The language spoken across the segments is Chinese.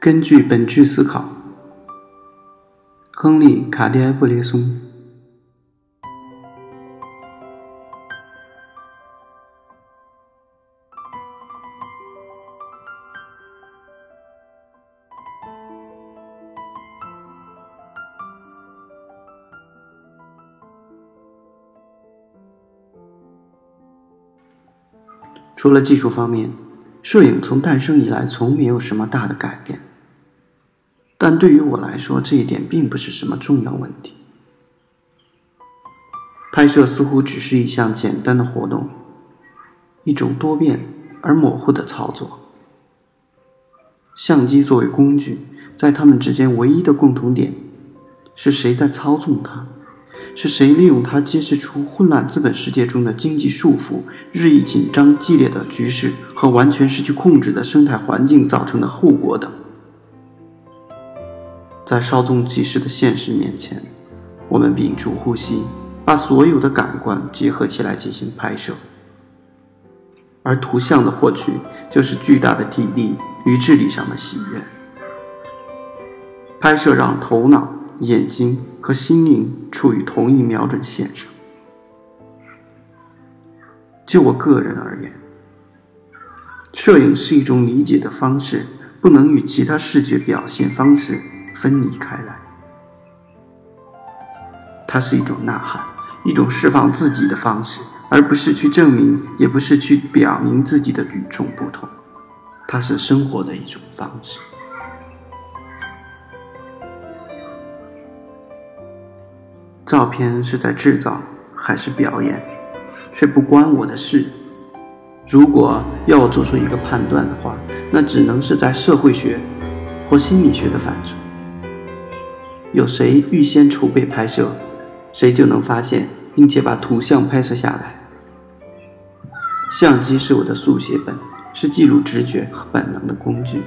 根据本质思考，亨利·卡迪埃布列松。除了技术方面，摄影从诞生以来从没有什么大的改变。但对于我来说，这一点并不是什么重要问题。拍摄似乎只是一项简单的活动，一种多变而模糊的操作。相机作为工具，在它们之间唯一的共同点，是谁在操纵它。是谁利用它揭示出混乱资本世界中的经济束缚、日益紧张激烈的局势和完全失去控制的生态环境造成的后果等？在稍纵即逝的现实面前，我们屏住呼吸，把所有的感官结合起来进行拍摄，而图像的获取就是巨大的体力与智力上的喜悦。拍摄让头脑。眼睛和心灵处于同一瞄准线上。就我个人而言，摄影是一种理解的方式，不能与其他视觉表现方式分离开来。它是一种呐喊，一种释放自己的方式，而不是去证明，也不是去表明自己的与众不同。它是生活的一种方式。照片是在制造还是表演，却不关我的事。如果要我做出一个判断的话，那只能是在社会学或心理学的范畴。有谁预先筹备拍摄，谁就能发现并且把图像拍摄下来。相机是我的速写本，是记录直觉和本能的工具，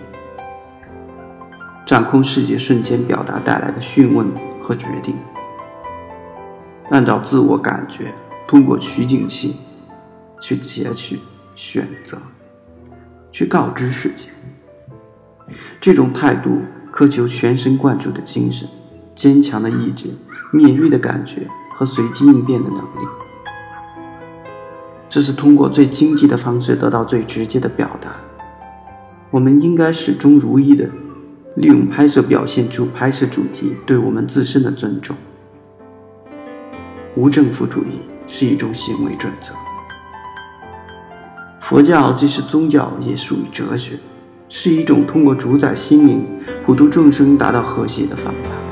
掌控世界瞬间表达带来的讯问和决定。按照自我感觉，通过取景器去截取、选择、去告知世界。这种态度苛求全神贯注的精神、坚强的意志、敏锐的感觉和随机应变的能力。这是通过最经济的方式得到最直接的表达。我们应该始终如一的利用拍摄表现出拍摄主题对我们自身的尊重。无政府主义是一种行为准则。佛教既是宗教，也属于哲学，是一种通过主宰心灵、普度众生、达到和谐的方法。